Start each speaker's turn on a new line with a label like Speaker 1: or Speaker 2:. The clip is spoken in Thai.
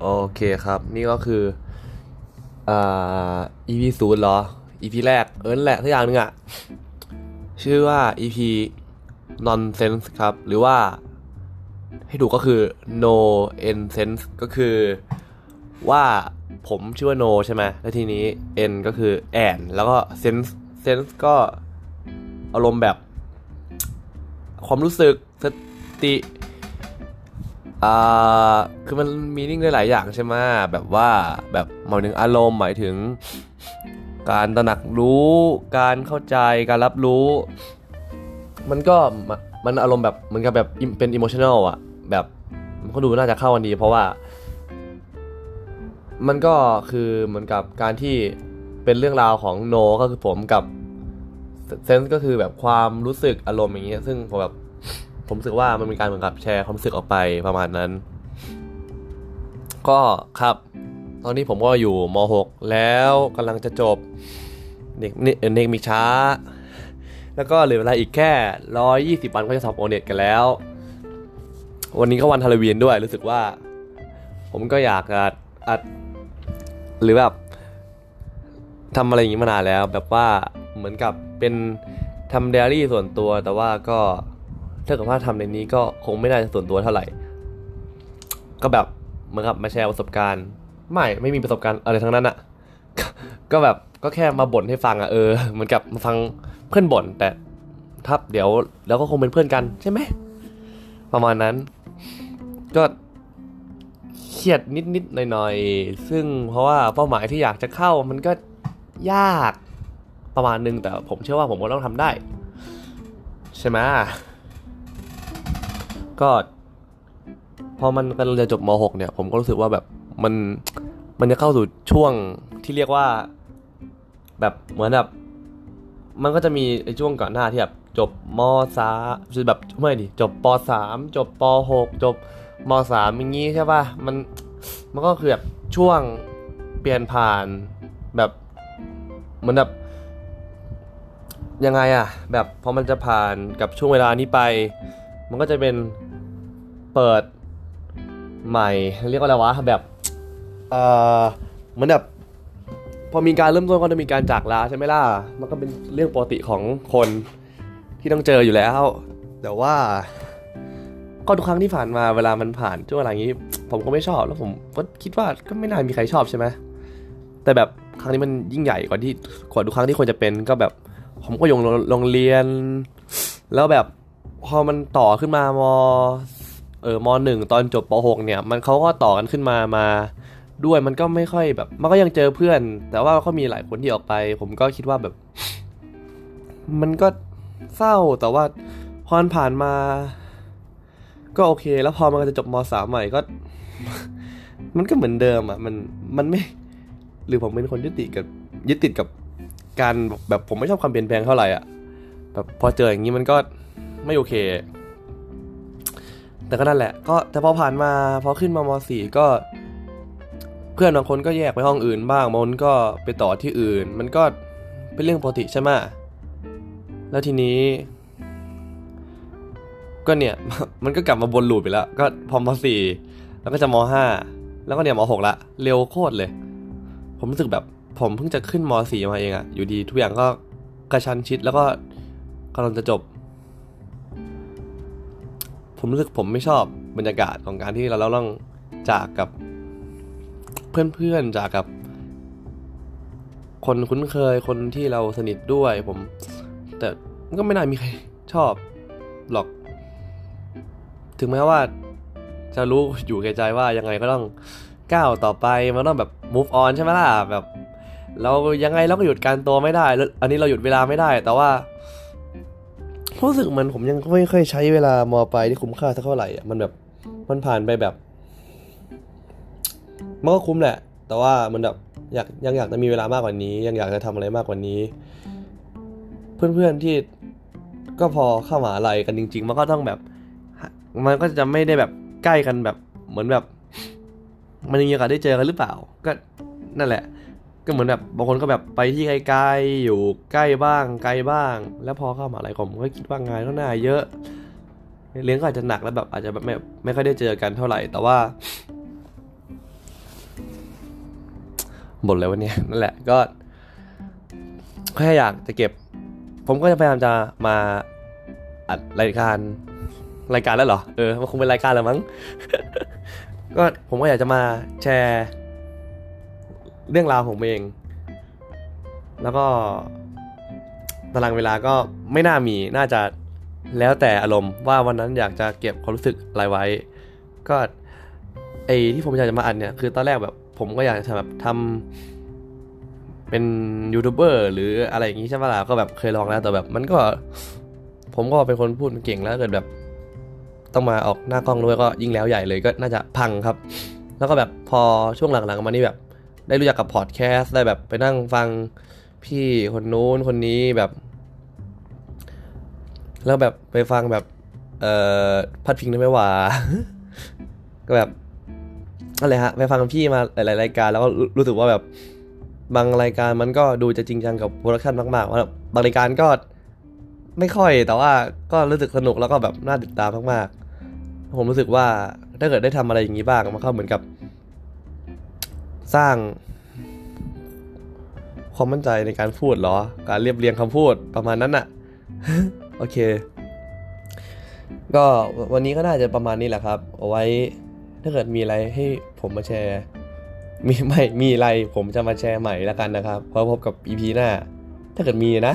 Speaker 1: โอเคครับ นี่ก็คืออ่า EP ศูนย์เหรอ EP แรกเอิ้นแหละทุกอย่างนึงอะชื่อว่า EP nonsense ครับ หรือว่าให้ถูกก็คือ no n sense ก็คือว่าผมชื่อว่า no ใช่ไหมแล้วทีนี้ n ก็คือ and แล้วก็ sense sense ก็อารมณ์แบบ ความรู้สึกสติ อ่าคือมันมีนิ่งได้หลายอย่างใช่ไหมแบบว่าแบบหมายถึงอารมณ์หมายถึง การตระหนักรู้ การเข้าใจการรับรู้ มันก็มันอารมณ์แบบเหมือนกับแบบเป็นอิโมชัน a ลอะแบบมันก็ดูน่าจะเข้ากันดี เพราะว่า มันก็คือเหมือนกับการที่เป็นเรื่องราวของโนก็คือผมกับเซนส์ก็คือแบบความรู้สึกอารมณ์อย่างเงี้ยซึ่งผมแบบ ผมรู้สึกว่ามันมีการเหมือนกับแชร์ความรู้สึกออกไปประมาณนั้น ก็ครับ ตอนนี้ผมก็อยู่ม .6 แล้วกำลังจะจบเด็กเด็กมีช้า แล้วก็เหลือเวลาอีกแค่ 120 วันก็จะสอบโอเน็ตกันแล้ว วันนี้ก็วันฮาโลวีนด้วยรู้สึกว่า ผมก็อยากอัดอัดหรือแบบทำอะไรอย่างนี้มานานแล้ว แบบว่าเหมือนกับเป็นทำเดลี่ส่วนตัวแต่ว่าก็ ถ้าเกิดว่าทำในนี้ก็คงไม่น่าจะส่วนตัวเท่าไหร่ ก็แบบเหมือนกับมาแชร์ประสบการณ์ ไม่ไม่มีประสบการณ์อะไรทั้งนั้นอะก็แบบก็แค่มาบ่นให้ฟังอะเออเหมือนกับมาฟังเพื่อนบ่นแต่ถ้าเดี๋ยวแล้วก็คงเป็นเพื่อนกันใช่ไหมประมาณนั้น ก็เครียดนิดๆหน่อยๆซึ่งเพราะว่าเป้าหมายที่อยากจะเข้ามันก็ยากประมาณนึงแต่ผมเชื่อว่าผมก็ต้องทำได้ ใช่ไหม ก็พอมันกำลังจะจบม .6 เนี่ย ผมก็รู้สึกว่าแบบมันมันจะเข้าสู่ช่วงที่เรียกว่า แบบเหมือนแบบมันก็จะมีไอ้ช่วงก่อนหน้าที่แบบจบมสามคือแบบไม่ดิจบปสามจบปหกจบมสามอย่างงี้ใช่ป่ะมันมันก็คือแบบช่วงเปลี่ยนผ่านแบบเหมือนแบบยังไงอะแบบพอมันจะผ่านกับช่วงเวลานี้ไป มันก็จะเป็น เปิดใหม่เรียกว่าอะไรวะแบบเออเหมือนแบบพอมีการเริ่มต้นก็จะมีการจากลาใช่ไหมล่ะ มันก็เป็นเรื่องปกติของคนที่ต้องเจออยู่แล้ว แต่ว่าก็ทุกครั้งที่ผ่านมาเวลามันผ่านช่วงเวลาอย่างนี้ ผมก็ไม่ชอบแล้วผมก็คิดว่าก็ไม่น่ามีใครชอบใช่ไหมแต่แบบครั้งนี้มันยิ่งใหญ่กว่าที่กว่าทุกครั้งที่ควรจะเป็นก็แบบ ผมก็อยู่โรงเรียน แล้วแบบพอมันต่อขึ้นมาม เออมหนึ่งตอนจบปหกเนี่ย มันเขาก็ต่อกันขึ้นมามาด้วยมันก็ไม่ค่อยแบบ มันก็ยังเจอเพื่อน แต่ว่าก็มีหลายคนที่ออกไป ผมก็คิดว่าแบบ มันก็เศร้าแต่ว่าพอผ่านมา ก็โอเค แล้วพอมันจะจบมสามใหม่ก็ มันก็เหมือนเดิมอะ มันมันไม่ หรือผมเป็นคนยึดติดกับยึดติดกับการแบบผมไม่ชอบความเปลี่ยนแปลงเท่าไหร่อะแบบพอเจออย่างนี้มันก็ไม่โอเค แต่ก็นั่นแหละ ก็แต่พอผ่านมาพอขึ้นมามสี่ก็ เพื่อนบางคนก็แยกไปห้องอื่นบ้างบางคนก็ไปต่อที่อื่น มันก็เป็นเรื่องปกติใช่ไหมแล้วทีนี้ ก็เนี่ย มันก็กลับมาบนลูปไปแล้ว ก็พอมสี่แล้วก็จะมห้าแล้วก็เนี่ยมหกละ เร็วโคตรเลย ผมรู้สึกแบบผมเพิ่งจะขึ้นมสี่มาเองอะอยู่ดีทุกอย่างก็กระชันชิดแล้วก็กำลังจะจบ ผมรู้สึกผมไม่ชอบบรรยากาศของการที่เราเราต้องจากกับเพื่อนๆจากกับคนคุ้นเคยคนที่เราสนิทด้วยผม แต่ก็ไม่น่ามีใครชอบหรอก ถึงแม้ว่า จะรู้อยู่แก่ใจว่ายังไงก็ต้องก้าวต่อไปมันต้องแบบ move on ใช่ไหมล่ะแบบ เรายังไงเราก็หยุดการตัวไม่ได้แล้วอันนี้เราหยุดเวลาไม่ได้ แต่ว่า รู้สึกมือนผมยังไม่ค่อยใช้เวลามอปลายที่คุ้มค่าสักเท่าไหร่อะมันแบบมันผ่านไปแบบมันก็คุ้มแหละ แต่ว่ามันแบบอยากยังอยากจะมีเวลามากกว่านี้ ยังอยากจะทำอะไรมากกว่านี้ เพื่อนๆที่ก็พอเข้ามาอะไรกันจริง ๆ มันก็ต้องแบบ มันก็จะไม่ได้แบบใกล้กันแบบเหมือนแบบ มันยังมีโอกาสได้เจอกันหรือเปล่า ก็นั่นแหละ ก็เหมือนแบบบางคนก็แบบไปที่ไกลๆอยู่ใกล้บ้างไกลบ้าง แล้วพอเข้ามาอะไรผมก็คิดว่างานก็น่าเยอะ เลี้ยงก็อาจจะหนักแล้วแบบอาจจะแบบไม่ไม่ค่อยได้เจอกันเท่าไหร่ แต่ว่าบ่นเลยวันนี้นั่นแหละก็แค่อยากจะเก็บ ผมก็จะพยายามจะมาอัดรายการรายการแล้วเหรอเออมันคงเป็นรายการแล้วมั้ง ก็ผมก็อยากจะมาแชร์ เรื่องราวของผมเอง แล้วก็ตารางเวลาก็ไม่น่ามีน่าจะแล้วแต่อารมณ์ว่าวันนั้นอยากจะเก็บความรู้สึกอะไรไว้ ก็ไอที่ผมอยากจะมาอัดเนี่ยคือตอนแรกแบบผมก็อยากจะแบบทำเป็นยูทูบเบอร์หรืออะไรอย่างนี้ใช่ไหมล่ะก็แบบเคยลองแล้วแต่แบบมันก็ ผมก็เป็นคนพูดเก่งแล้วเกิดแบบ ต้องมาออกหน้ากล้องด้วยก็ยิ่งแล้วใหญ่เลยก็น่าจะพังครับ แล้วก็แบบพอช่วงหลังๆมานี่แบบ ได้รู้จักกับพอดแคสต์ได้แบบไปนั่งฟังพี่คนนู้นคนนี้แบบ แล้วแบบไปฟังแบบ เอ่อพัดพิงได้ไหมวะก็แบบอะไรฮะไปฟังพี่มาหลายๆรายการแล้วก็รู้สึกว่าแบบบางรายการมันก็ดูจะจริงจังกับโปรดักชันมากๆว่าบางรายการก็ไม่ค่อยแต่ว่าก็รู้สึกสนุกแล้วก็แบบน่าติดตามมากๆ ผมรู้สึกว่าถ้าเกิดได้ทำอะไรอย่างนี้บ้างมันก็เหมือนกับ สร้าง ความมั่นใจในการพูดหรอ การเรียบเรียงคำพูดประมาณนั้นอะโอเค ก็วันนี้ก็น่าจะประมาณนี้แหละครับ เอาไว้ถ้าเกิดมีอะไรให้ผมมาแชร์ มีไม่มีอะไรผมจะมาแชร์ใหม่แล้วกันนะครับพอพบกับ EP หน้า ถ้าเกิดมีนะ